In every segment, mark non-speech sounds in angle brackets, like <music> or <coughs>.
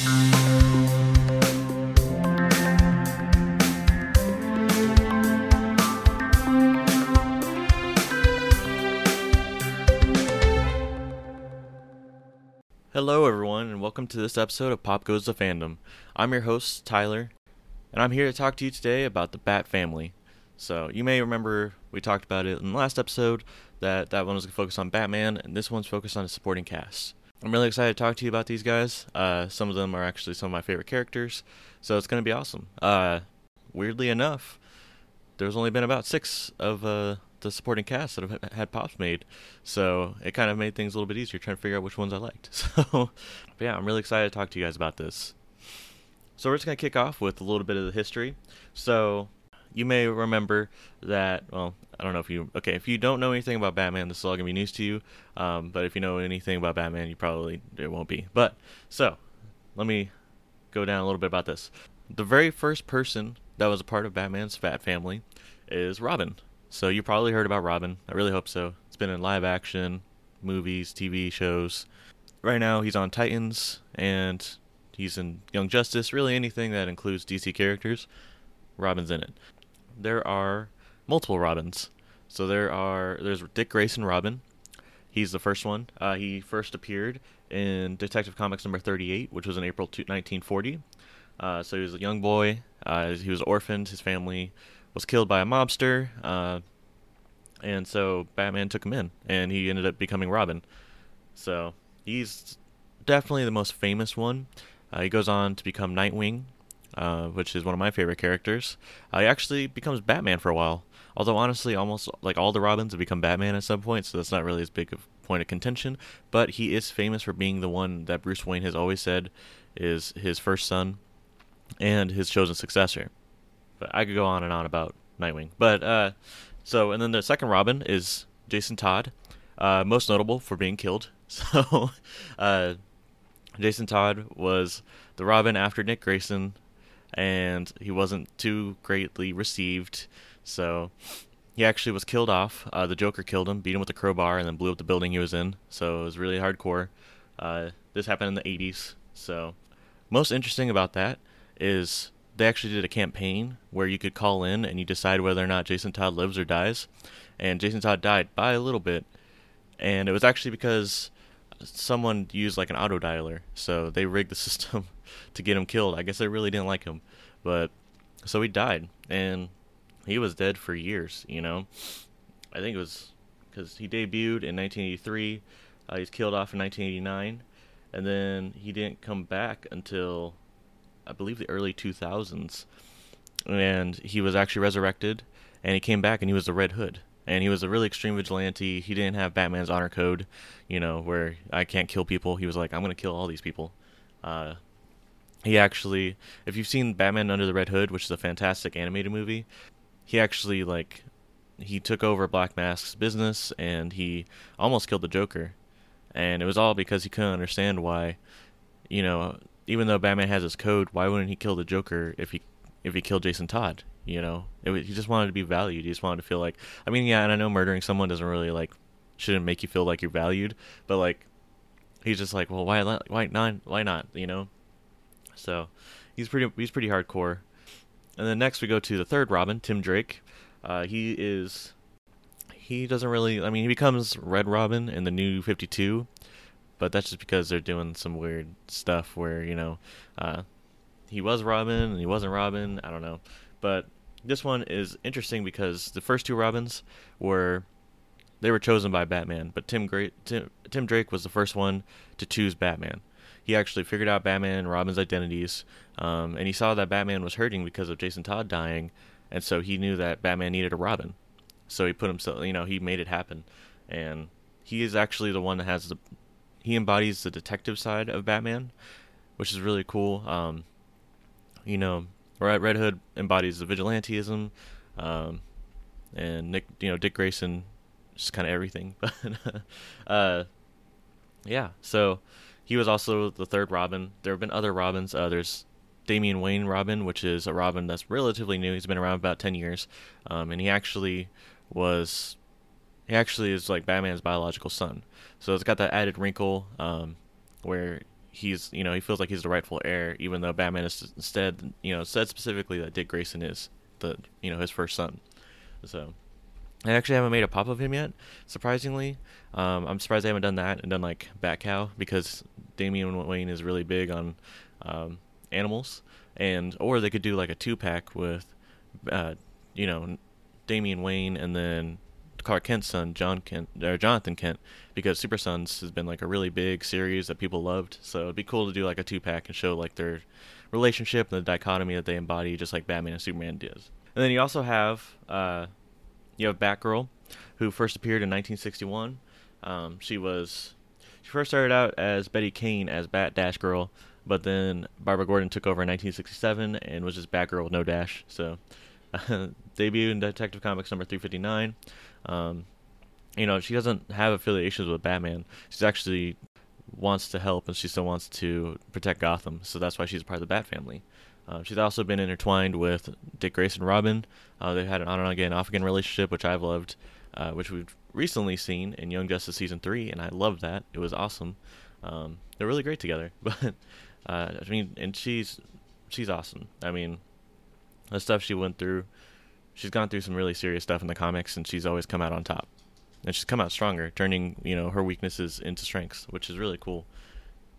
Hello, everyone, and welcome to this episode of Pop Goes the Fandom. I'm your host, Tyler, and I'm here to talk to you today about the Bat Family. So, you may remember we talked about it in the last episode that that one was focused on Batman, and this one's focused on the supporting cast. I'm really excited to talk to you about these guys. Uh, some of them are actually some of my favorite characters, so it's going to be awesome. Uh, weirdly enough, there's only been about six of uh, the supporting cast that have had pops made, so it kind of made things a little bit easier trying to figure out which ones I liked. <laughs> So, yeah, I'm really excited to talk to you guys about this. So we're just gonna kick off with a little bit of the history. So you may remember that. Well, I don't know if you. Okay, if you don't know anything about Batman, this is all gonna be news to you. Um, but if you know anything about Batman, you probably it won't be. But so let me go down a little bit about this. The very first person that was a part of Batman's Bat family is Robin. So you probably heard about Robin. I really hope so. It's been in live action, movies, TV shows. Right now he's on Titans and he's in Young Justice. Really anything that includes DC characters, Robin's in it. There are multiple Robins. So there are there's Dick Grayson Robin. He's the first one. Uh, he first appeared in Detective Comics number 38, which was in April 1940. Uh, so he was a young boy. Uh, he was orphaned. His family was killed by a mobster, uh, and so Batman took him in, and he ended up becoming Robin. So he's definitely the most famous one. Uh, he goes on to become Nightwing, uh, which is one of my favorite characters. Uh, he actually becomes Batman for a while. Although honestly, almost like all the Robins have become Batman at some point, so that's not really as big of point of contention. But he is famous for being the one that Bruce Wayne has always said is his first son and his chosen successor. But I could go on and on about Nightwing. But uh, so, and then the second Robin is Jason Todd, uh, most notable for being killed. <laughs> So, uh, Jason Todd was the Robin after Dick Grayson, and he wasn't too greatly received. So, he actually was killed off. Uh, the Joker killed him, beat him with a crowbar, and then blew up the building he was in. So, it was really hardcore. Uh, this happened in the 80s. So, most interesting about that is they actually did a campaign where you could call in and you decide whether or not Jason Todd lives or dies. And Jason Todd died by a little bit. And it was actually because someone used like an auto dialer. So they rigged the <laughs> system to get him killed. I guess they really didn't like him. But so he died. And he was dead for years, you know? I think it was because he debuted in 1983. Uh, he's killed off in 1989. And then he didn't come back until I believe the early 2000s, and he was actually resurrected, and he came back and he was the Red Hood, and he was a really extreme vigilante. He didn't have Batman's honor code, you know, where I can't kill people. He was like, I'm gonna kill all these people. Uh, he actually, if you've seen Batman Under the Red Hood, which is a fantastic animated movie, he actually like he took over Black Mask's business and he almost killed the Joker, and it was all because he couldn't understand why, you know, even though Batman has his code, why wouldn't he kill the Joker if he if he killed Jason Todd? You know, it, he just wanted to be valued. He just wanted to feel like. I mean, yeah, and I know murdering someone doesn't really like shouldn't make you feel like you're valued, but like he's just like, well, why why not? Why not? You know. So he's pretty he's pretty hardcore. And then next we go to the third Robin, Tim Drake. Uh, he is he doesn't really. I mean, he becomes Red Robin in the new Fifty Two, but that's just because they're doing some weird stuff where you know uh, he was Robin and he wasn't Robin. I don't know, but this one is interesting because the first two Robins were they were chosen by Batman, but Tim, Gra- Tim, Tim Drake was the first one to choose Batman. He actually figured out Batman and Robin's identities, um, and he saw that Batman was hurting because of Jason Todd dying, and so he knew that Batman needed a Robin. So he put himself, you know, he made it happen, and he is actually the one that has the he embodies the detective side of Batman, which is really cool. Um, you know, Red, Red Hood embodies the vigilantism, um, and Nick, you know, Dick Grayson, just kind of everything. <laughs> But uh, yeah, so he was also the third Robin. There have been other Robins. Uh, there's Damian Wayne Robin, which is a Robin that's relatively new. He's been around about ten years, um, and he actually was he actually is like Batman's biological son. So it's got that added wrinkle um, where he's you know he feels like he's the rightful heir, even though Batman is instead you know said specifically that Dick Grayson is the you know his first son. So I actually haven't made a pop of him yet. Surprisingly, um, I'm surprised I haven't done that and done like Bat Cow because Damian Wayne is really big on um, animals, and or they could do like a two pack with, uh, you know, Damian Wayne and then Clark Kent's son, John Kent or Jonathan Kent, because Super Sons has been like a really big series that people loved. So it'd be cool to do like a two pack and show like their relationship and the dichotomy that they embody, just like Batman and Superman does. And then you also have uh, you have Batgirl, who first appeared in 1961. Um, she was she first started out as Betty Kane as Bat Dash Girl, but then Barbara Gordon took over in 1967 and was just Batgirl with no dash. So uh, <laughs> debut in Detective Comics number 359. Um, you know, she doesn't have affiliations with Batman. She's actually wants to help and she still wants to protect Gotham. So that's why she's a part of the Bat family. Uh, she's also been intertwined with Dick Grayson and Robin. Uh, they've had an on and again, off again relationship, which I've loved, uh, which we've recently seen in Young Justice season three, and I love that. It was awesome. Um, they're really great together. <laughs> But uh, I mean, and she's she's awesome. I mean, the stuff she went through, she's gone through some really serious stuff in the comics, and she's always come out on top. And she's come out stronger, turning you know her weaknesses into strengths, which is really cool.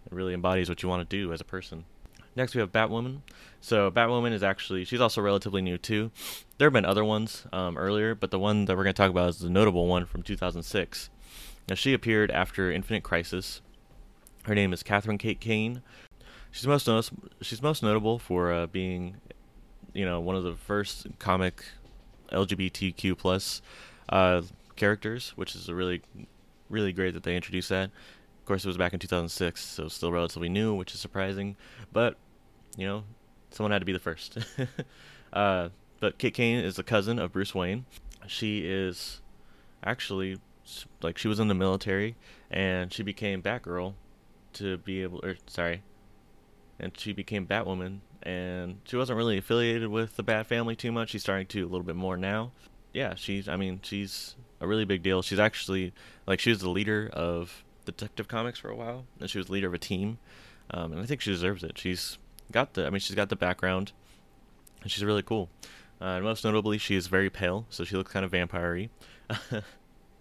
It really embodies what you want to do as a person. Next, we have Batwoman. So Batwoman is actually she's also relatively new too. There have been other ones um, earlier, but the one that we're going to talk about is the notable one from 2006. Now she appeared after Infinite Crisis. Her name is Catherine Kate Kane. She's most notice- she's most notable for uh, being, you know, one of the first comic LGBTQ plus uh, characters, which is a really, really great that they introduced that. Course, it was back in 2006, so still relatively new, which is surprising. But, you know, someone had to be the first. <laughs> uh, but Kit Kane is a cousin of Bruce Wayne. She is actually like she was in the military, and she became Batgirl to be able, or sorry, and she became Batwoman. And she wasn't really affiliated with the Bat family too much. She's starting to a little bit more now. Yeah, she's. I mean, she's a really big deal. She's actually like she was the leader of Detective Comics for a while, and she was leader of a team, um, and I think she deserves it. She's got the, I mean, she's got the background, and she's really cool. Uh, and most notably, she is very pale, so she looks kind of vampire-y. <laughs>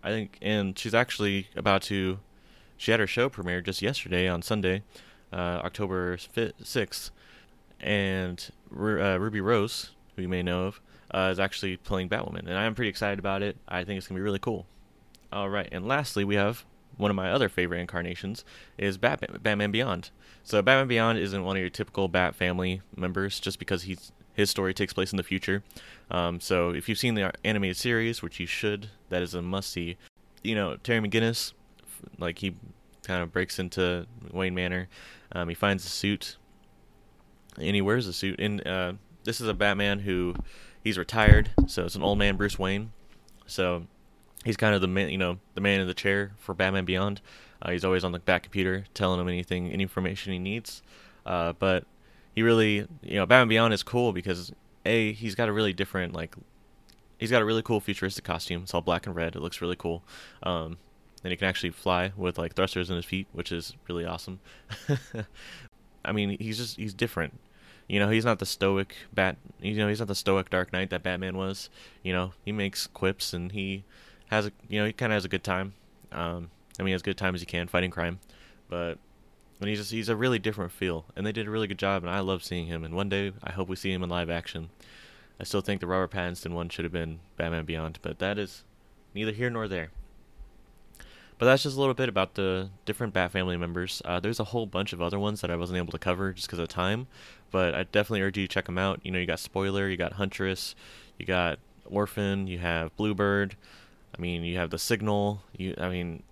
I think, and she's actually about to. She had her show premiere just yesterday on Sunday, uh, October sixth, and uh, Ruby Rose, who you may know of, uh, is actually playing Batwoman, and I'm pretty excited about it. I think it's gonna be really cool. All right, and lastly, we have one of my other favorite incarnations is Batman, Batman Beyond. So Batman Beyond isn't one of your typical Bat family members just because he's his story takes place in the future. Um, so if you've seen the animated series, which you should, that is a must see. You know Terry McGinnis, like he kind of breaks into Wayne Manor. Um, he finds a suit, and he wears a suit. And uh, this is a Batman who he's retired, so it's an old man Bruce Wayne. So he's kind of the man, you know, the man in the chair for Batman Beyond. Uh, he's always on the Bat computer telling him anything, any information he needs. Uh, but he really, you know, Batman Beyond is cool because a he's got a really different like, he's got a really cool futuristic costume. It's all black and red. It looks really cool. Um, and he can actually fly with like thrusters in his feet, which is really awesome. <laughs> I mean, he's just he's different. You know, he's not the stoic bat. You know, he's not the stoic Dark Knight that Batman was. You know, he makes quips and he has a you know he kind of has a good time. Um, I mean, as good time as he can fighting crime, but and he's just he's a really different feel, and they did a really good job, and I love seeing him. And one day I hope we see him in live action. I still think the Robert Pattinson one should have been Batman Beyond, but that is neither here nor there. But that's just a little bit about the different Bat family members. Uh, there's a whole bunch of other ones that I wasn't able to cover just because of time, but I definitely urge you to check them out. You know, you got Spoiler, you got Huntress, you got Orphan, you have Bluebird, I mean, you have the Signal. You, I mean,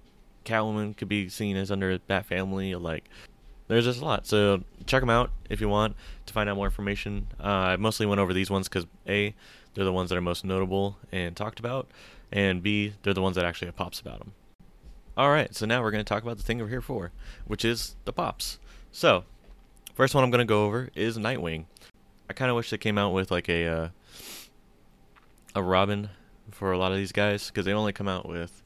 Catwoman could be seen as under Bat Family. Like, there's just a lot. So check them out if you want to find out more information. Uh, I mostly went over these ones because a, they're the ones that are most notable and talked about, and b, they're the ones that actually have pops about them. All right, so now we're going to talk about the thing we're here for, which is the pops. So, first one I'm going to go over is Nightwing. I kind of wish they came out with like a uh, a Robin for a lot of these guys because they only come out with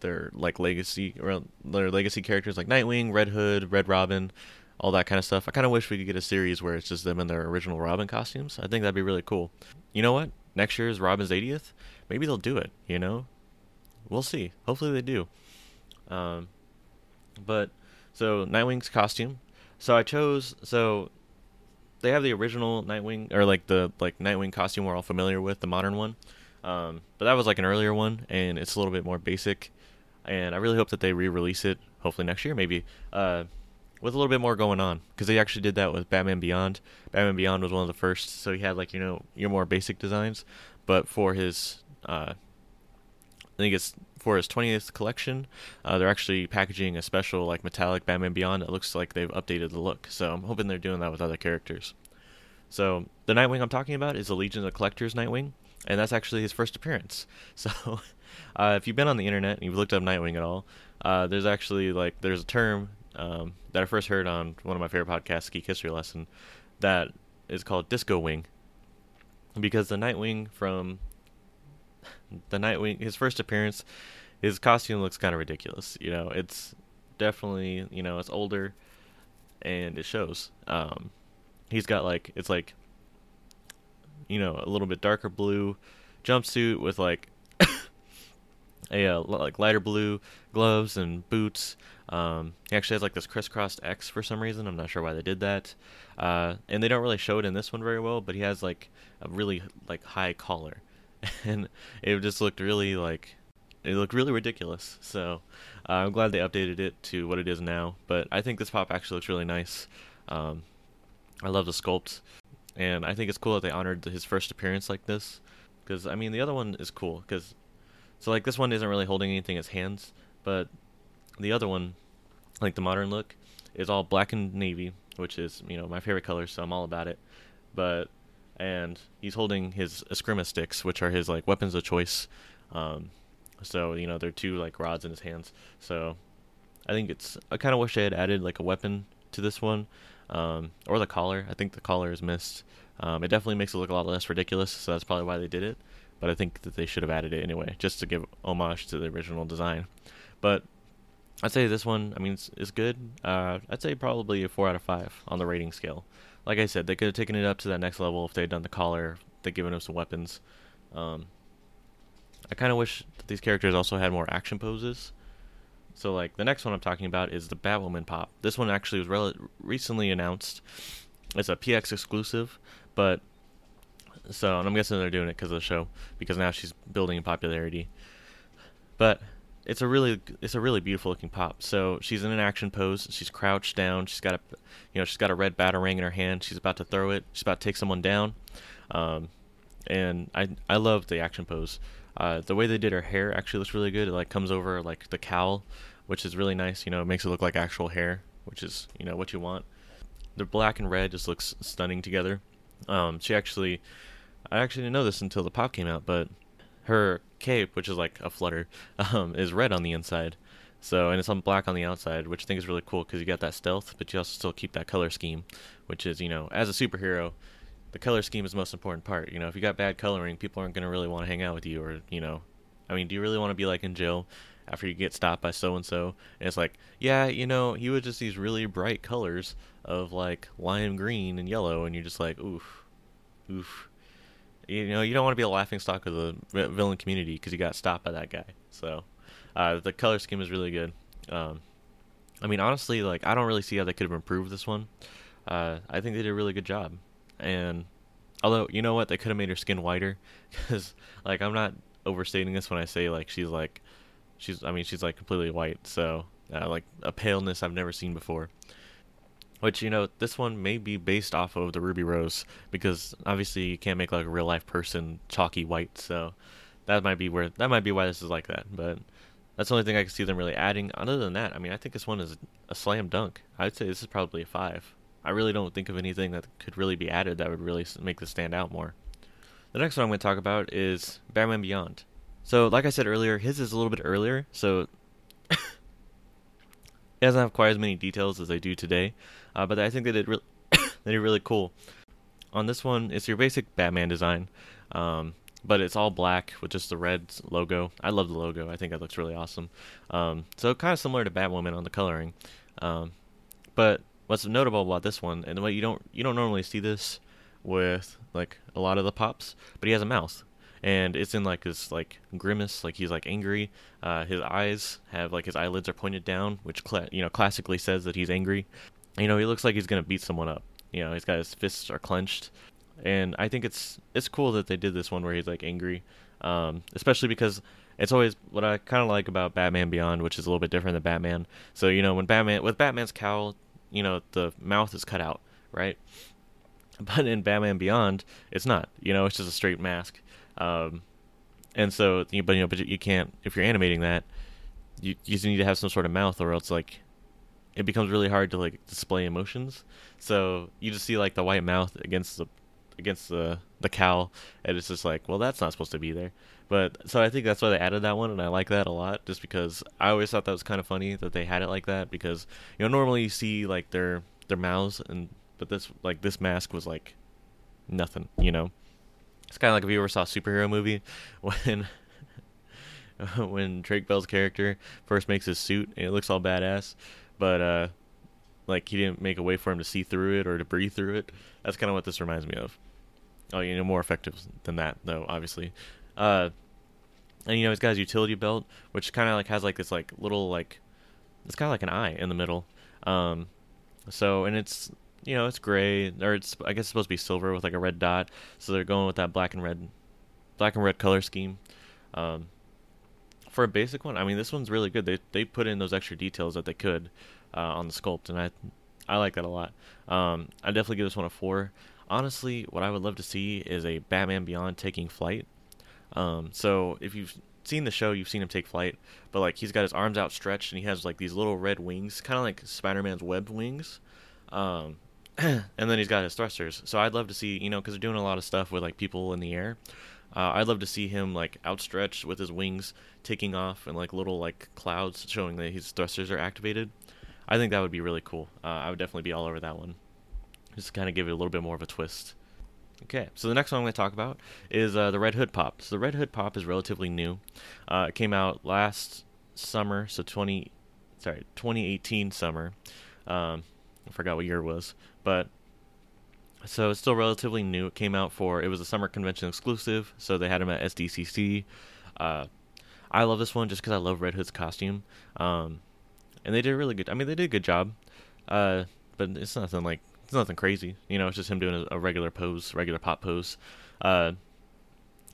their like legacy or their legacy characters like Nightwing, Red Hood, Red Robin, all that kind of stuff. I kind of wish we could get a series where it's just them in their original Robin costumes. I think that'd be really cool. You know what? Next year is Robin's 80th. Maybe they'll do it. You know, we'll see. Hopefully they do. Um, but so Nightwing's costume. So I chose so they have the original Nightwing or like the like Nightwing costume we're all familiar with, the modern one. Um, but that was like an earlier one, and it's a little bit more basic. And I really hope that they re-release it, hopefully next year, maybe, uh, with a little bit more going on. Because they actually did that with Batman Beyond. Batman Beyond was one of the first, so he had like you know your more basic designs. But for his, uh, I think it's for his 20th collection, uh, they're actually packaging a special like metallic Batman Beyond It looks like they've updated the look. So I'm hoping they're doing that with other characters. So the Nightwing I'm talking about is the Legion of Collectors Nightwing, and that's actually his first appearance. <laughs> So uh, if you've been on the internet and you've looked up Nightwing at all, uh, there's actually like there's a term um, that I first heard on one of my favorite podcasts, Geek History Lesson, that is called Disco Wing, because the Nightwing from the Nightwing, his first appearance, his costume looks kind of ridiculous. You know, it's definitely you know it's older, and it shows. Um, he's got like it's like you know a little bit darker blue jumpsuit with like <coughs> a uh, like lighter blue gloves and boots. Um, he actually has like this crisscrossed X for some reason. I'm not sure why they did that. Uh, and they don't really show it in this one very well, but he has like a really like high collar, <laughs> and it just looked really like it looked really ridiculous. So uh, I'm glad they updated it to what it is now. But I think this pop actually looks really nice. Um, I love the sculpt, and I think it's cool that they honored his first appearance like this. Because I mean, the other one is cool. Because so like this one isn't really holding anything in his hands, but the other one, like the modern look, is all black and navy, which is you know my favorite color, so I'm all about it. But and he's holding his Eskrima sticks, which are his like weapons of choice. Um, so you know they're two like rods in his hands. So I think it's I kind of wish they had added like a weapon to this one, um, or the collar. I think the collar is missed. Um, it definitely makes it look a lot less ridiculous, so that's probably why they did it. But I think that they should have added it anyway, just to give homage to the original design. But I'd say this one, I mean, it's, it's good. Uh, I'd say probably a four out of five on the rating scale. Like I said, they could have taken it up to that next level if they had done the collar, they'd given him some weapons. Um, I kind of wish that these characters also had more action poses. So, like, the next one I'm talking about is the Batwoman pop. This one actually was rel- recently announced. It's a PX exclusive, but so I'm guessing they're doing it because of the show because now she's building in popularity. But it's a really it's a really beautiful looking pop. So she's in an action pose. She's crouched down. She's got a you know she's got a red batarang in her hand. She's about to throw it. She's about to take someone down. Um, and I I love the action pose. Uh, the way they did her hair actually looks really good. It like comes over like the cowl, which is really nice. You know, it makes it look like actual hair, which is you know what you want. The black and red just looks stunning together. Um, she actually, I actually didn't know this until the pop came out, but her cape, which is like a flutter, <laughs> um, is red on the inside. So and it's on black on the outside, which I think is really cool because you got that stealth, but you also still keep that color scheme, which is you know as a superhero, the color scheme is the most important part. You know, if you got bad coloring, people aren't going to really want to hang out with you, or you know, I mean, do you really want to be like in jail after you get stopped by so and so? And it's like, yeah, you know, he was just these really bright colors of like lime green and yellow, and you're just like, oof, oof. You know, you don't want to be a laughing stock of the villain community because you got stopped by that guy. So, uh, the color scheme is really good. Um, I mean, honestly, like I don't really see how they could have improved this one. Uh, I think they did a really good job. And although you know what, they could have made her skin whiter, <laughs> because like I'm not overstating this when I say like she's like she's I mean she's like completely white, so uh, like a paleness I've never seen before. Which you know this one may be based off of the Ruby Rose because obviously you can't make like a real life person chalky white, so that might be where that might be why this is like that. But that's the only thing I can see them really adding. Other than that, I mean I think this one is a slam dunk. I'd say this is probably a five. I really don't think of anything that could really be added that would really make this stand out more. The next one I'm going to talk about is Batman Beyond. So, like I said earlier, his is a little bit earlier, so <coughs> it doesn't have quite as many details as they do today. Uh, but I think they did really, <coughs> they did really cool. On this one, it's your basic Batman design. Um, but it's all black with just the red logo. I love the logo. I think it looks really awesome. Um, so kind of similar to Batwoman on the coloring. Um, but what's notable about this one, and what you don't you don't normally see this with like a lot of the pops, but he has a mouth, and it's in like this like grimace, like he's like angry. Uh, his eyes have like his eyelids are pointed down, which you know classically says that he's angry. You know, he looks like he's gonna beat someone up. You know, he's got his fists are clenched, and I think it's it's cool that they did this one where he's like angry, um, especially because it's always what I kind of like about Batman Beyond, which is a little bit different than Batman. So you know, when Batman with Batman's cowl, you know the mouth is cut out, right? <laughs> But in Batman Beyond, it's not. You know, it's just a straight mask. Um, and so, but you know, but you can't if you're animating that, you you need to have some sort of mouth, or else like it becomes really hard to like display emotions. So you just see like the white mouth against the against the the cowl, and it's just like, well, that's not supposed to be there. But so I think that's why they added that one, and I like that a lot, just because I always thought that was kind of funny that they had it like that, because you know normally you see like their their mouths and but this like this mask was like nothing, you know. It's kind of like if you ever saw a superhero movie <laughs> when <laughs> when Drake Bell's character first makes his suit and it looks all badass, but uh like he didn't make a way for him to see through it or to breathe through it. That's kind of what this reminds me of. Oh, you know, more effective than that though, obviously. Uh and you know, he's got his utility belt, which kind of like has like this like little like it's kind of like an eye in the middle. Um so and it's you know, it's gray or it's I guess it's supposed to be silver with like a red dot. So they're going with that black and red, black and red color scheme. Um, for a basic one, I mean, this one's really good. They they put in those extra details that they could uh, on the sculpt, and I I like that a lot. Um, I definitely give this one a four. Honestly, what I would love to see is a Batman Beyond taking flight. Um, so if you've seen the show, you've seen him take flight, but like he's got his arms outstretched and he has like these little red wings, kind of like Spider-Man's webbed wings. Um, <clears throat> and then he's got his thrusters. So I'd love to see, you know, because they're doing a lot of stuff with like people in the air. Uh, I'd love to see him like outstretched with his wings taking off and like little like clouds showing that his thrusters are activated. I think that would be really cool. Uh, I would definitely be all over that one. Just kind of give it a little bit more of a twist. Okay, so the next one I'm going to talk about is uh, the Red Hood Pop. So the Red Hood Pop is relatively new. Uh, it came out last summer, so 20, sorry, 2018 summer. Um, I forgot what year it was, but so it's still relatively new. It came out for it was a summer convention exclusive, so they had him at SDCC. Uh, I love this one just because I love Red Hood's costume, um, and they did a really good. I mean, they did a good job, uh, but it's nothing like it's nothing crazy. You know, it's just him doing a, a regular pose, regular pop pose. Uh,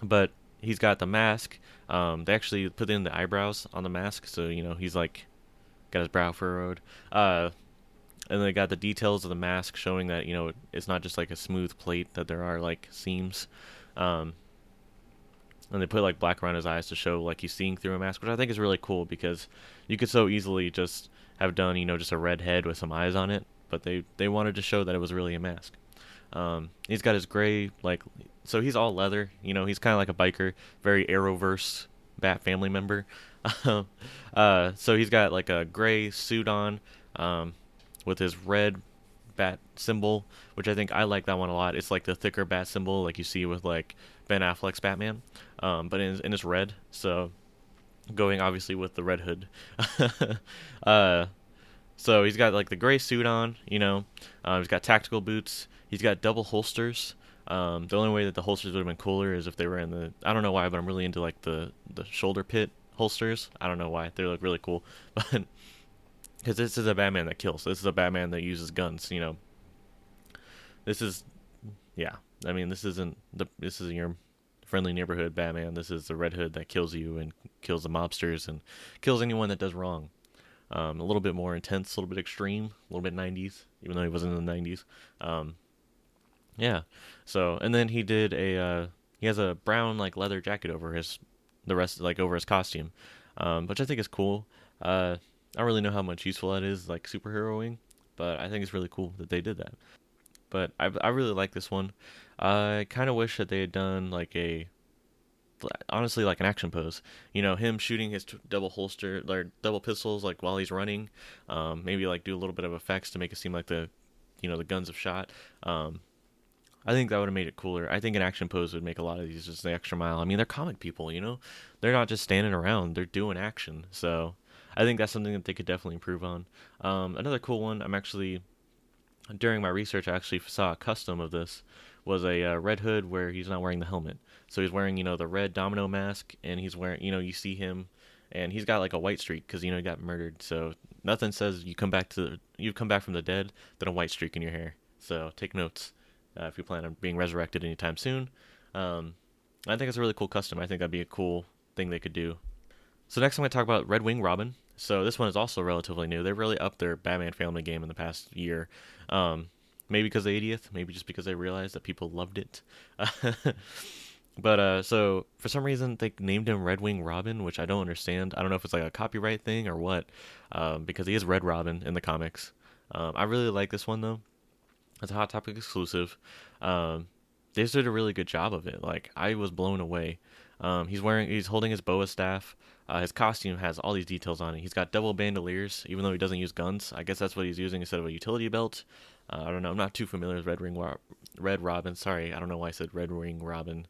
but he's got the mask. Um, they actually put in the eyebrows on the mask, so you know he's like got his brow furrowed. Uh, and they got the details of the mask showing that you know it's not just like a smooth plate that there are like seams um, and they put like black around his eyes to show like he's seeing through a mask which i think is really cool because you could so easily just have done you know just a red head with some eyes on it but they they wanted to show that it was really a mask um, he's got his gray like so he's all leather you know he's kind of like a biker very arrowverse bat family member <laughs> uh, so he's got like a gray suit on um, with his red bat symbol, which I think I like that one a lot. It's like the thicker bat symbol, like you see with like Ben Affleck's Batman, um, but in, in it's red. So going obviously with the red hood. <laughs> uh, so he's got like the gray suit on, you know. Uh, he's got tactical boots. He's got double holsters. Um, the only way that the holsters would have been cooler is if they were in the. I don't know why, but I'm really into like the the shoulder pit holsters. I don't know why they look really cool, <laughs> but because this is a Batman that kills. This is a Batman that uses guns. You know, this is, yeah. I mean, this isn't the this isn't your friendly neighborhood Batman. This is the Red Hood that kills you and kills the mobsters and kills anyone that does wrong. Um, a little bit more intense, a little bit extreme, a little bit 90s, even though he wasn't in the 90s. Um, yeah. So, and then he did a uh, he has a brown like leather jacket over his the rest like over his costume, um, which I think is cool. Uh, I don't really know how much useful that is, like superheroing, but I think it's really cool that they did that. But I I really like this one. I kind of wish that they had done like a honestly like an action pose. You know, him shooting his t- double holster or double pistols like while he's running. Um, maybe like do a little bit of effects to make it seem like the you know the guns have shot. Um, I think that would have made it cooler. I think an action pose would make a lot of these just the extra mile. I mean, they're comic people, you know? They're not just standing around, they're doing action. So I think that's something that they could definitely improve on. Um, another cool one, I'm actually, during my research, I actually saw a custom of this, was a uh, Red Hood where he's not wearing the helmet. So he's wearing, you know, the red domino mask, and he's wearing, you know, you see him, and he's got like a white streak because, you know, he got murdered. So nothing says you come back to, you come back from the dead than a white streak in your hair. So take notes uh, if you plan on being resurrected anytime soon. Um, I think it's a really cool custom. I think that'd be a cool thing they could do. So next I'm going to talk about Red Wing Robin. So this one is also relatively new. They really upped their Batman family game in the past year. Um, maybe because of the 80th, maybe just because they realized that people loved it. <laughs> but uh, so for some reason they named him Red Wing Robin, which I don't understand. I don't know if it's like a copyright thing or what, um, because he is Red Robin in the comics. Um, I really like this one though. It's a Hot Topic exclusive. Um, they just did a really good job of it. Like I was blown away. Um, he's wearing, he's holding his bo staff. Uh, his costume has all these details on it. He's got double bandoliers, even though he doesn't use guns. I guess that's what he's using instead of a utility belt. Uh, I don't know. I'm not too familiar with Red Ring Red Robin. Sorry, I don't know why I said Red Ring Robin.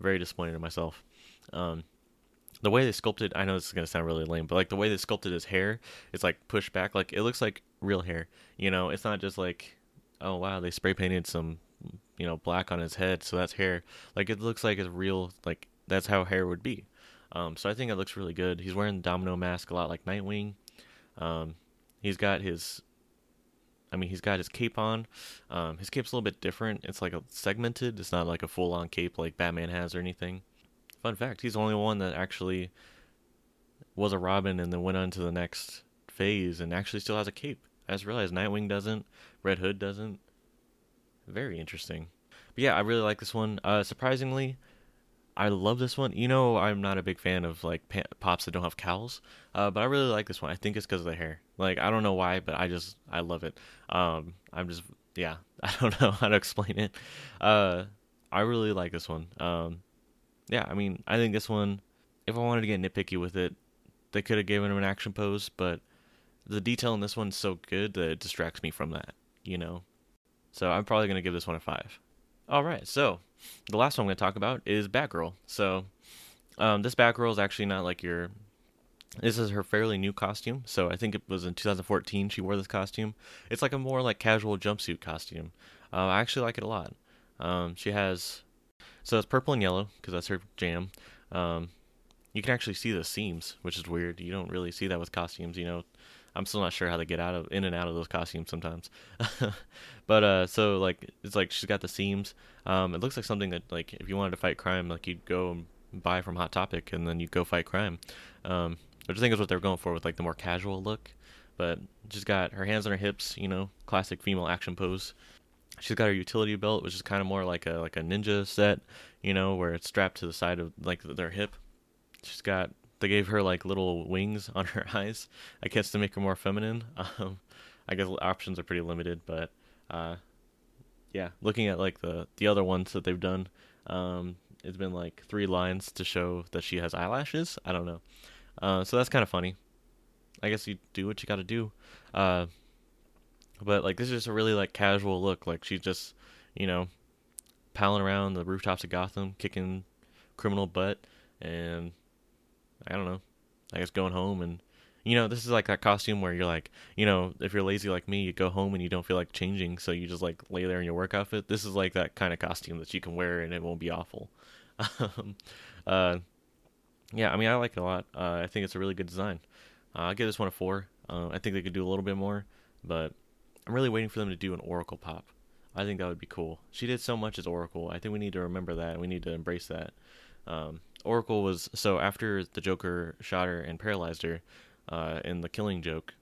Very disappointed in myself. Um, the way they sculpted, I know this is gonna sound really lame, but like the way they sculpted his hair, it's like pushed back. Like it looks like real hair. You know, it's not just like oh wow, they spray painted some you know black on his head, so that's hair. Like it looks like it's real. Like that's how hair would be. Um, so I think it looks really good. He's wearing the domino mask a lot like Nightwing. Um, he's got his, I mean, he's got his cape on. Um, his cape's a little bit different. It's like a segmented. It's not like a full on cape like Batman has or anything. Fun fact: he's the only one that actually was a Robin and then went on to the next phase and actually still has a cape. I just realized Nightwing doesn't, Red Hood doesn't. Very interesting. But yeah, I really like this one. Uh, surprisingly, I love this one. You know, I'm not a big fan of like pops that don't have cowls, uh, but I really like this one. I think it's because of the hair. Like I don't know why, but I just I love it. Um, I'm just yeah, <laughs> I don't know how to explain it. Uh, I really like this one. Um, yeah, I mean, I think this one. If I wanted to get nitpicky with it, they could have given him an action pose, but the detail in this one's so good that it distracts me from that, you know? So I'm probably to give this one a 5. All right, so the last one I'm going to talk about is Batgirl. So um, this Batgirl is actually not like your. This is her fairly new costume. So I think it was in 2014 she wore this costume. It's like a more like casual jumpsuit costume. Uh, I actually like it a lot. Um, she has. So it's purple and yellow because that's her jam. Um, you can actually see the seams, which is weird. You don't really see that with costumes, you know. I'm still not sure how to get out of in and out of those costumes sometimes. <laughs> but uh, so like it's like she's got the seams. Um, it looks like something that like if you wanted to fight crime, like you'd go and buy from Hot Topic and then you go fight crime. Um, which I think is what they're going for with like the more casual look. But she's got her hands on her hips, you know, classic female action pose. She's got her utility belt, which is kind of more like a like a ninja set, you know, where it's strapped to the side of like their hip. She's got they gave her like little wings on her <laughs> eyes, I guess to make her more feminine. <laughs> Um, I guess options are pretty limited, but uh, yeah, looking at like the the other ones that they've done, um, it's been like three lines to show that she has eyelashes. I don't know, uh, so that's kind of funny. I guess you do what you got to do, uh, but like this is just a really like casual look. Like she's just you know palling around the rooftops of Gotham, kicking criminal butt, and I don't know. I guess going home and you know, this is like that costume where you're like, you know, if you're lazy like me, you go home and you don't feel like changing, so you just like lay there in your work outfit. This is like that kind of costume that you can wear and it won't be awful. <laughs> Um, uh, yeah, I mean, I like it a lot. Uh, I think it's a really good design. Uh, I'll give this one a four. Uh, I think they could do a little bit more, but I'm really waiting for them to do an Oracle pop. I think that would be cool. She did so much as Oracle. I think we need to remember that. We need to embrace that. Um, Oracle was so after the Joker shot her and paralyzed her uh, in the Killing Joke,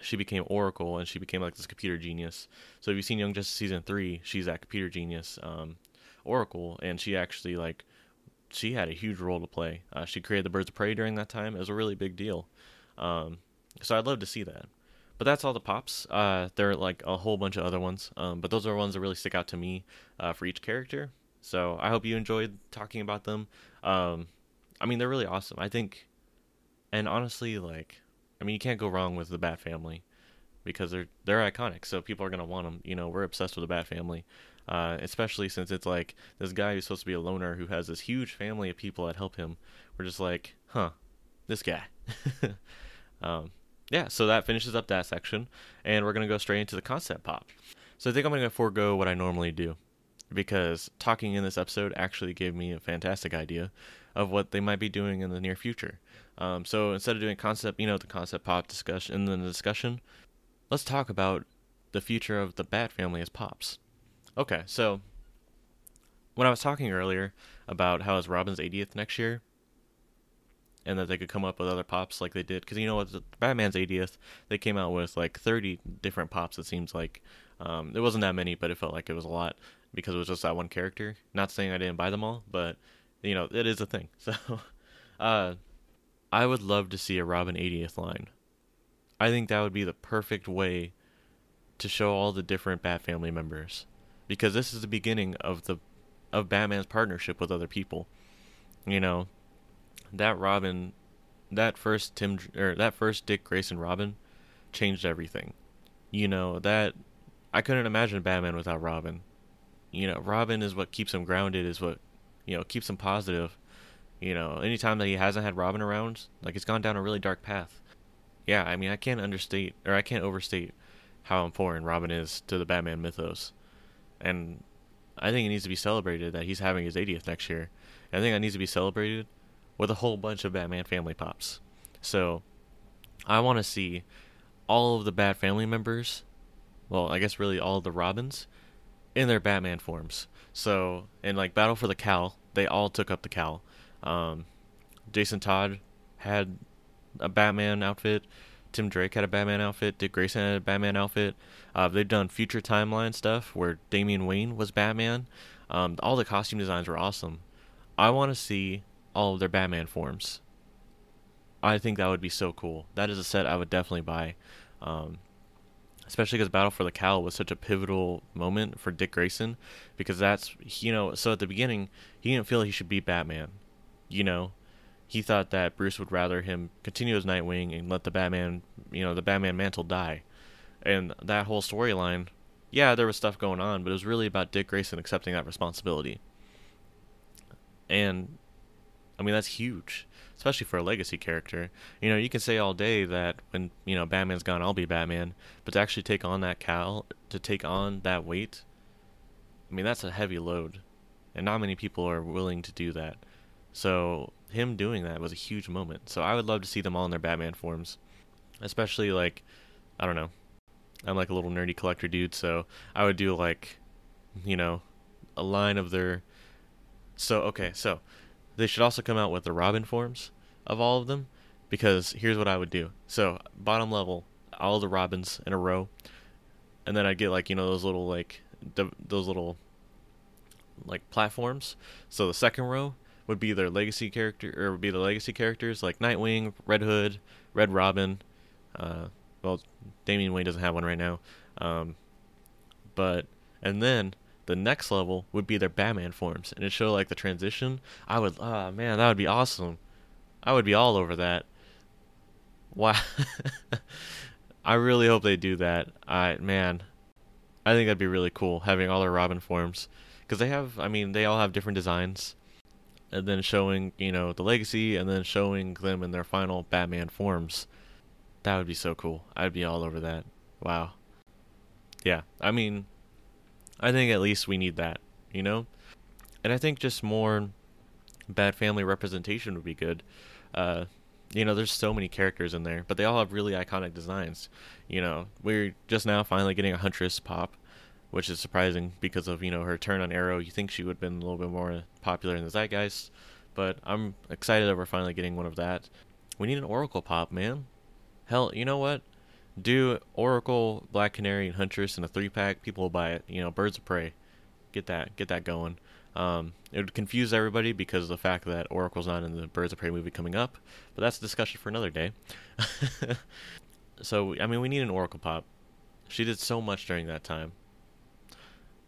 she became Oracle and she became like this computer genius. So if you've seen Young Justice season three, she's that computer genius um, Oracle, and she actually like she had a huge role to play. Uh, she created the Birds of Prey during that time. It was a really big deal. Um, so I'd love to see that. But that's all the pops. Uh, there are like a whole bunch of other ones, um, but those are ones that really stick out to me uh, for each character. So I hope you enjoyed talking about them. Um, I mean, they're really awesome. I think, and honestly, like, I mean, you can't go wrong with the Bat Family. because they're they're iconic. So people are gonna want them. You know, we're obsessed with the Bat Family, uh, especially since it's like this guy who's supposed to be a loner who has this huge family of people that help him. We're just like, huh, this guy. <laughs> um, yeah, so that finishes up that section, and we're gonna go straight into the concept pop. So I think I'm gonna forego what I normally do because talking in this episode actually gave me a fantastic idea of what they might be doing in the near future. Um, so instead of doing concept, you know, the concept pop discussion the discussion, let's talk about the future of the Bat family as pops. Okay, so when I was talking earlier about how it's Robin's 80th next year, and that they could come up with other pops like they did, because you know what, Batman's 80th, they came out with like 30 different pops. It seems like um, it wasn't that many, but it felt like it was a lot because it was just that one character. Not saying I didn't buy them all, but you know it is a thing. <laughs> So, uh, I would love to see a Robin 80th line. I think that would be the perfect way to show all the different Bat family members because this is the beginning of the of Batman's partnership with other people. You know, that Robin, that first Tim or that first Dick Grayson Robin changed everything. You know, that I couldn't imagine Batman without Robin. You know, Robin is what keeps him grounded, is what you know, keeps him positive. You know, anytime that he hasn't had Robin around, like he's gone down a really dark path. Yeah, I mean, I can't understate or I can't overstate how important Robin is to the Batman mythos. And I think it needs to be celebrated that he's having his 80th next year. And I think that needs to be celebrated with a whole bunch of Batman family pops. So, I want to see all of the Bat family members, well, I guess really all of the Robins, in their Batman forms. So, in like Battle for the Cowl, they all took up the cowl. Um, Jason Todd had a Batman outfit. Tim Drake had a Batman outfit. Dick Grayson had a Batman outfit. Uh, they've done future timeline stuff where Damian Wayne was Batman. Um, all the costume designs were awesome. I want to see all of their Batman forms. I think that would be so cool. That is a set I would definitely buy. Um, especially because Battle for the Cowl was such a pivotal moment for Dick Grayson, because that's you know so at the beginning he didn't feel he should be Batman, you know, he thought that Bruce would rather him continue as Nightwing and let the Batman you know the Batman mantle die, and that whole storyline, yeah there was stuff going on, but it was really about Dick Grayson accepting that responsibility, and I mean that's huge especially for a legacy character. You know, you can say all day that when you know Batman's gone, I'll be Batman, but to actually take on that cowl, to take on that weight, I mean that's a heavy load, and not many people are willing to do that. So him doing that was a huge moment. So I would love to see them all in their Batman forms, especially like, I don't know, I'm like a little nerdy collector dude, so I would do like, you know, a line of their. So okay, so they should also come out with the Robin forms of all of them because here's what I would do. So, bottom level, all the Robins in a row. And then I'd get like, you know, those little like those little like platforms. So the second row would be their legacy character or would be the legacy characters like Nightwing, Red Hood, Red Robin. Uh, well, Damian Wayne doesn't have one right now. Um, but and then the next level would be their Batman forms, and it show like the transition. I would, ah, oh, man, that would be awesome. I would be all over that. Wow, <laughs> I really hope they do that. I man, I think that'd be really cool having all their Robin forms because they have. I mean, they all have different designs, and then showing you know the legacy, and then showing them in their final Batman forms. That would be so cool. I'd be all over that. Wow. Yeah, I mean, I think at least we need that, you know? And I think just more Bat family representation would be good. Uh, you know, there's so many characters in there, but they all have really iconic designs. You know, we're just now finally getting a Huntress pop, which is surprising because of, you know, her turn on Arrow. You think she would have been a little bit more popular in the zeitgeist, but I'm excited that we're finally getting one of that. We need an Oracle pop, man. Hell, you know what? Do Oracle, Black Canary, and Huntress in a three pack. People will buy it. You know, Birds of Prey. Get that, get that going. Um, it would confuse everybody because of the fact that Oracle's not in the Birds of Prey movie coming up, but that's a discussion for another day. <laughs> so, I mean, we need an Oracle pop. She did so much during that time.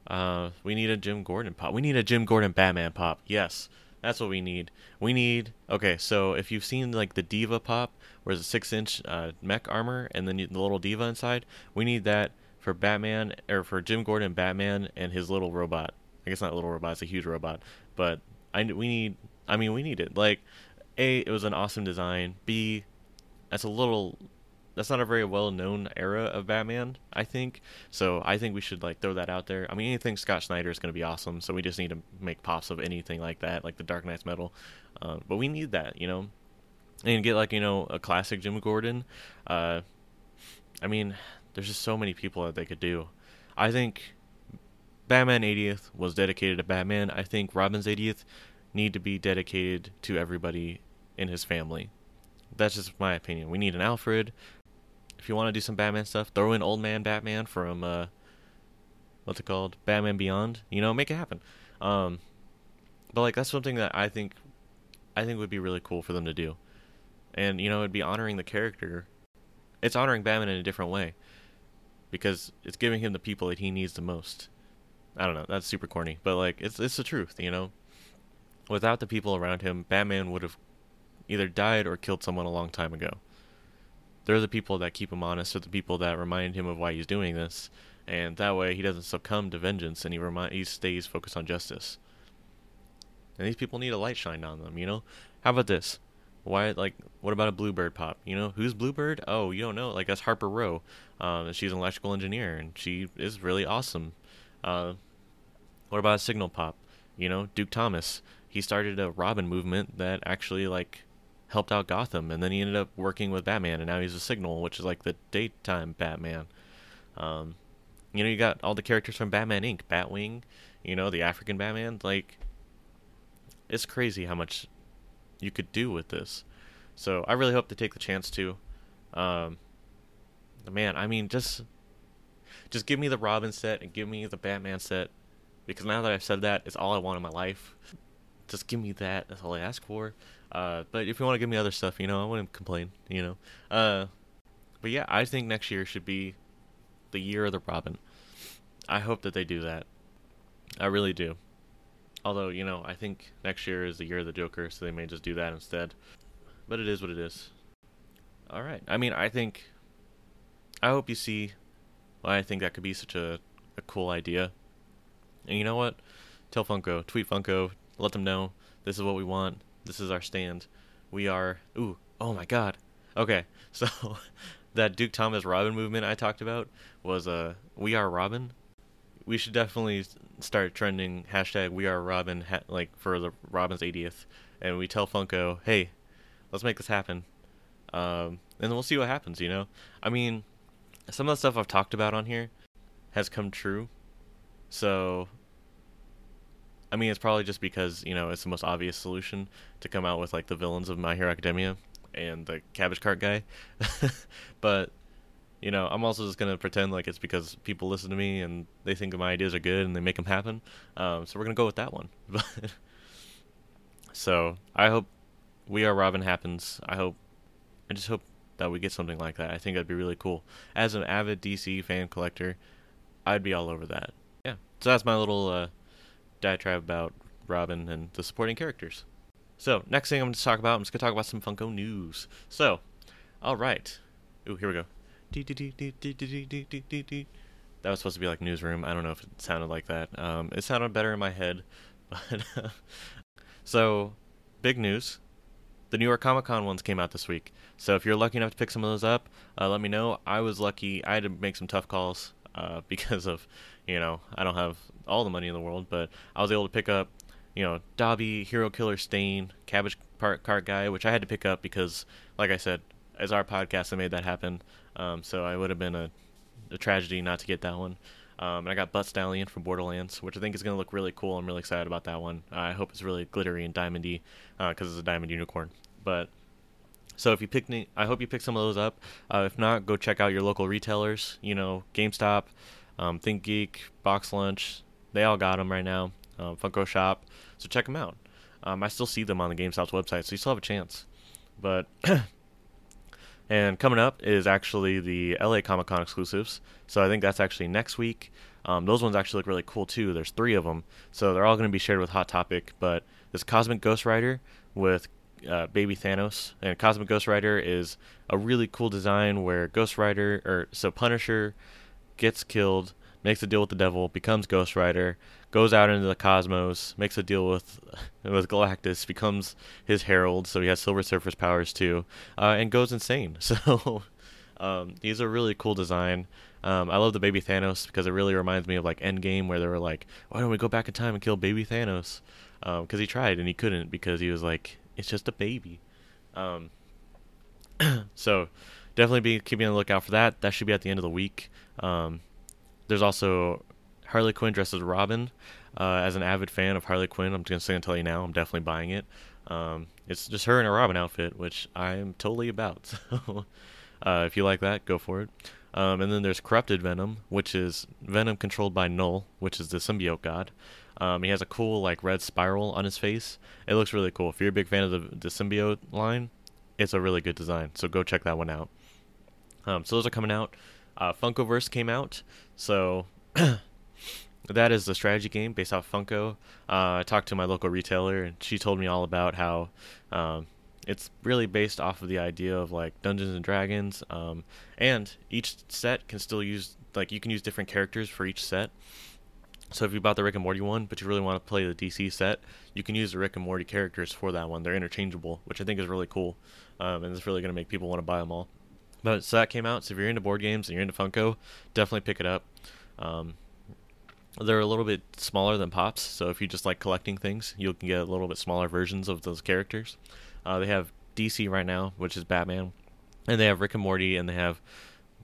Uh, we need a Jim Gordon pop. We need a Jim Gordon Batman pop. Yes, That's what we need. We need okay. So if you've seen like the D.Va pop, where it's a six-inch uh, mech armor and then the little D.Va inside, we need that for Batman or for Jim Gordon, Batman, and his little robot. I guess not a little robot; it's a huge robot. But I we need. I mean, we need it. Like, a, it was an awesome design. B, that's a little that's not a very well known era of Batman, I think. So I think we should like throw that out there. I mean, anything Scott Snyder is going to be awesome. So we just need to make pops of anything like that, like the Dark Nights Metal. Uh, but we need that, you know, and get like you know a classic Jim Gordon. Uh, I mean, there's just so many people that they could do. I think Batman 80th was dedicated to Batman. I think Robin's 80th need to be dedicated to everybody in his family. That's just my opinion. We need an Alfred if you want to do some Batman stuff, throw in Old Man Batman from uh, what's it called, Batman Beyond. You know, make it happen. Um, but like that's something that I think, I think would be really cool for them to do, and you know, it'd be honoring the character. It's honoring Batman in a different way, because it's giving him the people that he needs the most. I don't know. That's super corny, but like it's it's the truth, you know. Without the people around him, Batman would have either died or killed someone a long time ago they're the people that keep him honest. They're the people that remind him of why he's doing this, and that way he doesn't succumb to vengeance and he remind he stays focused on justice. And these people need a light shined on them. You know, how about this? Why like what about a Bluebird pop? You know who's Bluebird? Oh, you don't know? Like that's Harper Row. Uh, she's an electrical engineer and she is really awesome. Uh, what about a Signal pop? You know Duke Thomas. He started a Robin movement that actually like helped out Gotham, and then he ended up working with Batman, and now he's a Signal, which is like the daytime Batman. Um, you know, you got all the characters from Batman Inc., Batwing, you know, the African Batman. Like, it's crazy how much you could do with this. So I really hope to take the chance to. Um, man, I mean, just just give me the Robin set and give me the Batman set, because now that I've said that, it's all I want in my life. Just give me that. That's all I ask for. Uh, but if you want to give me other stuff, you know, I wouldn't complain. You know, uh, but yeah, I think next year should be the year of the Robin. I hope that they do that. I really do. Although you know, I think next year is the year of the Joker, so they may just do that instead. But it is what it is. All right. I mean, I think. I hope you see why I think that could be such a, a cool idea. And you know what? Tell Funko, tweet Funko, let them know this is what we want this is our stand. We are. Ooh, oh my God. Okay, <laughs> so that Duke Thomas Robin movement I talked about was uh, We Are Robin. We should definitely start trending hashtag We Are Robin ha- like for the Robin's 80th, and we tell Funko, hey, let's make this happen, um, and we'll see what happens. You know, I mean, some of the stuff I've talked about on here has come true, so I mean, it's probably just because you know it's the most obvious solution to come out with like the villains of My Hero Academia and the Cabbage Cart guy. <laughs> but you know, I'm also just gonna pretend like it's because people listen to me and they think my ideas are good and they make them happen. Um, so we're gonna go with that one. <laughs> so I hope We Are Robin happens. I hope. I just hope that we get something like that. I think that'd be really cool. As an avid DC fan collector, I'd be all over that. Yeah. So that's my little. Uh, diatribe about Robin and the supporting characters. So, next thing I'm going to talk about, I'm just going to talk about some Funko news. So, all right. Ooh, here we go. That was supposed to be like newsroom. I don't know if it sounded like that. Um, it sounded better in my head. <laughs> But <laughs> so, big news. The New York Comic Con ones came out this week. So if you're lucky enough to pick some of those up, uh, let me know. I was lucky. I had to make some tough calls uh, <laughs> because of, you know, I don't have all the money in the world, but I was able to pick up, you know, Dobby, Hero Killer Stain, Cabbage Part Cart Guy, which I had to pick up because, like I said, as our podcast, I made that happen. Um, so I would have been a, a tragedy not to get that one. Um, and I got Butt Stallion from Borderlands, which I think is going to look really cool. I'm really excited about that one. I hope it's really glittery and diamondy because uh, it's a diamond unicorn. But so if you pick, I hope you pick some of those up. Uh, if not, go check out your local retailers. You know, GameStop, um, ThinkGeek, Box Lunch. They all got them right now. Um, Funko Shop. So check them out. Um, I still see them on the GameStop's website, so you still have a chance. But <coughs> and coming up is actually the LA Comic Con exclusives. So I think that's actually next week. Um, those ones actually look really cool too. There's three of them, so they're all going to be shared with Hot Topic. But this Cosmic Ghost Rider with uh, Baby Thanos, and Cosmic Ghost Rider is a really cool design where Ghost Rider or so Punisher gets killed, makes a deal with the devil, becomes Ghost Rider, goes out into the cosmos, makes a deal with <laughs> with Galactus, becomes his herald, so he has Silver Surfer's powers too, uh, and goes insane. <laughs> So um, he's a really cool design. Um, I love the baby Thanos because it really reminds me of like Endgame, where they were like, "Why don't we go back in time and kill baby Thanos?" Because um, he tried and he couldn't because he was like, "It's just a baby." Um, <clears throat> so definitely be keeping the lookout for that. That should be at the end of the week. Um, there's also Harley Quinn dressed as Robin. Uh, as an avid fan of Harley Quinn, I'm just gonna tell you now, I'm definitely buying it. Um, it's just her in a Robin outfit, which I'm totally about. <laughs> So, uh, if you like that, go for it. Um, and then there's Corrupted Venom, which is Venom controlled by Knull, which is the symbiote god. Um, he has a cool like red spiral on his face. It looks really cool. If you're a big fan of the, the symbiote line, it's a really good design. So go check that one out. Um, so those are coming out. Uh, Funkoverse came out, so <clears throat> that is the strategy game based off Funko. Uh, I talked to my local retailer, and she told me all about how um, it's really based off of the idea of like Dungeons and Dragons, um, and each set can still use like you can use different characters for each set. So if you bought the Rick and Morty one, but you really want to play the DC set, you can use the Rick and Morty characters for that one. They're interchangeable, which I think is really cool, um, and it's really going to make people want to buy them all. But so that came out. So if you're into board games and you're into Funko, definitely pick it up. Um, they're a little bit smaller than Pops, so if you just like collecting things, you can get a little bit smaller versions of those characters. Uh, they have DC right now, which is Batman, and they have Rick and Morty, and they have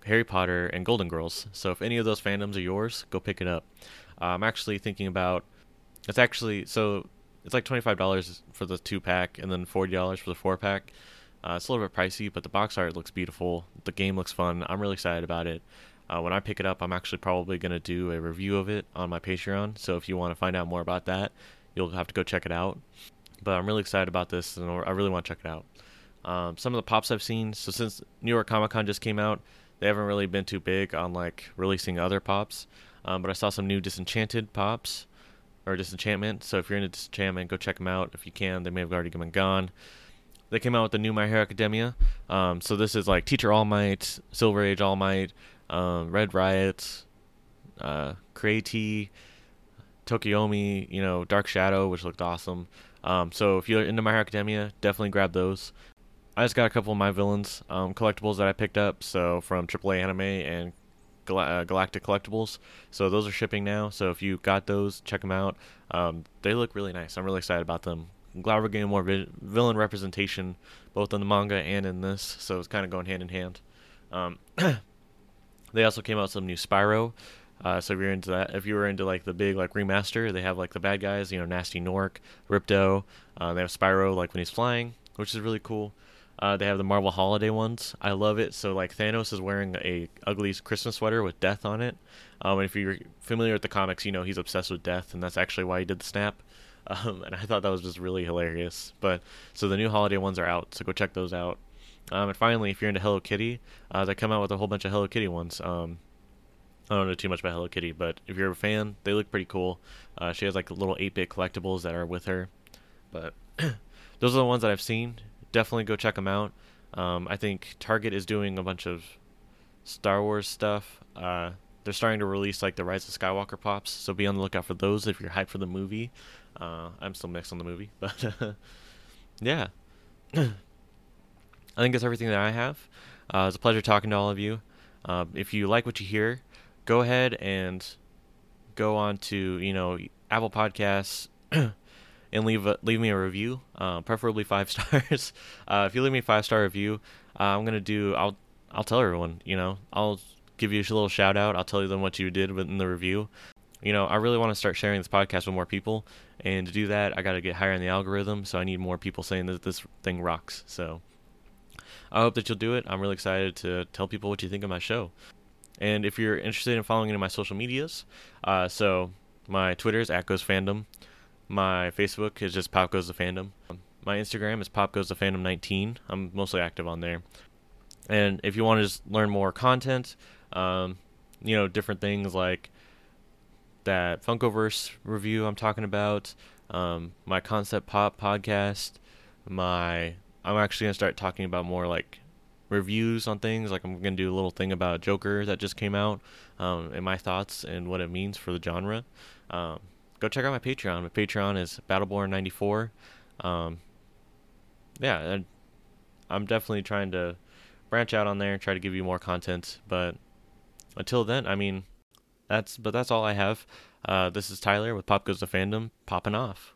Harry Potter and Golden Girls. So if any of those fandoms are yours, go pick it up. Uh, I'm actually thinking about. It's actually so it's like twenty five dollars for the two pack, and then forty dollars for the four pack. Uh, it's a little bit pricey, but the box art looks beautiful. The game looks fun. I'm really excited about it. Uh, when I pick it up, I'm actually probably going to do a review of it on my Patreon. So if you want to find out more about that, you'll have to go check it out. But I'm really excited about this, and I really want to check it out. Um, some of the pops I've seen. So since New York Comic Con just came out, they haven't really been too big on like releasing other pops. Um, but I saw some new Disenchanted pops or Disenchantment. So if you're into Disenchantment, go check them out if you can. They may have already been gone they came out with the new My Hero Academia. Um, so this is like Teacher All Might, Silver Age All Might, um, Red Riot, uh, Crazy, Tokoyami, you know, Dark Shadow, which looked awesome. Um, so if you're into My Hero Academia, definitely grab those. I just got a couple of my villains um, collectibles that I picked up. So from AAA Anime and Gal- uh, Galactic Collectibles. So those are shipping now. So if you got those, check them out. Um, they look really nice. I'm really excited about them. I'm glad we're getting more vi- villain representation both in the manga and in this, so it's kind of going hand in hand. Um, <coughs> they also came out with some new Spyro. Uh, so if you're into that, if you were into like the big like remaster, they have like the bad guys, you know, Gnasty Gnorc, Ripto. Uh, they have Spyro like when he's flying, which is really cool. Uh, they have the Marvel Holiday ones. I love it. So like Thanos is wearing a ugly Christmas sweater with death on it. Um, and if you're familiar with the comics, you know he's obsessed with death, and that's actually why he did the snap. Um, and I thought that was just really hilarious. But so the new holiday ones are out, so go check those out. Um, and finally, if you're into Hello Kitty, uh, they come out with a whole bunch of Hello Kitty ones. Um, I don't know too much about Hello Kitty, but if you're a fan, they look pretty cool. Uh, she has like little 8-bit collectibles that are with her. But <clears throat> those are the ones that I've seen. Definitely go check them out. Um, I think Target is doing a bunch of Star Wars stuff. Uh, they're starting to release like the Rise of Skywalker pops, so be on the lookout for those if you're hyped for the movie. Uh, I'm still mixed on the movie, <laughs> but yeah. <clears throat> I think that's everything that I have. Uh, it's a pleasure talking to all of you. Uh, if you like what you hear, go ahead and go on to you know Apple Podcasts <clears throat> and leave a, leave me a review, uh, preferably five <laughs> stars. Uh, if you leave me a five star review, uh, I'm gonna do. I'll I'll tell everyone. You know, I'll give you a little shout out. I'll tell you them what you did within the review you know, I really want to start sharing this podcast with more people. And to do that, I got to get higher in the algorithm. So I need more people saying that this thing rocks. So I hope that you'll do it. I'm really excited to tell people what you think of my show. And if you're interested in following any of my social medias, uh, so my Twitter is at Goes Fandom. My Facebook is just Pop Goes the Fandom. My Instagram is Pop Goes the Fandom 19. I'm mostly active on there. And if you want to just learn more content, um, you know, different things like that Funkoverse review I'm talking about, um, my concept pop podcast, my I'm actually gonna start talking about more like reviews on things. Like I'm gonna do a little thing about Joker that just came out, um, and my thoughts and what it means for the genre. Um, go check out my Patreon. My Patreon is Battleborn94. Um, yeah, I'm definitely trying to branch out on there and try to give you more content. But until then, I mean, that's but that's all I have. Uh, this is Tyler with Pop Goes the Fandom, popping off.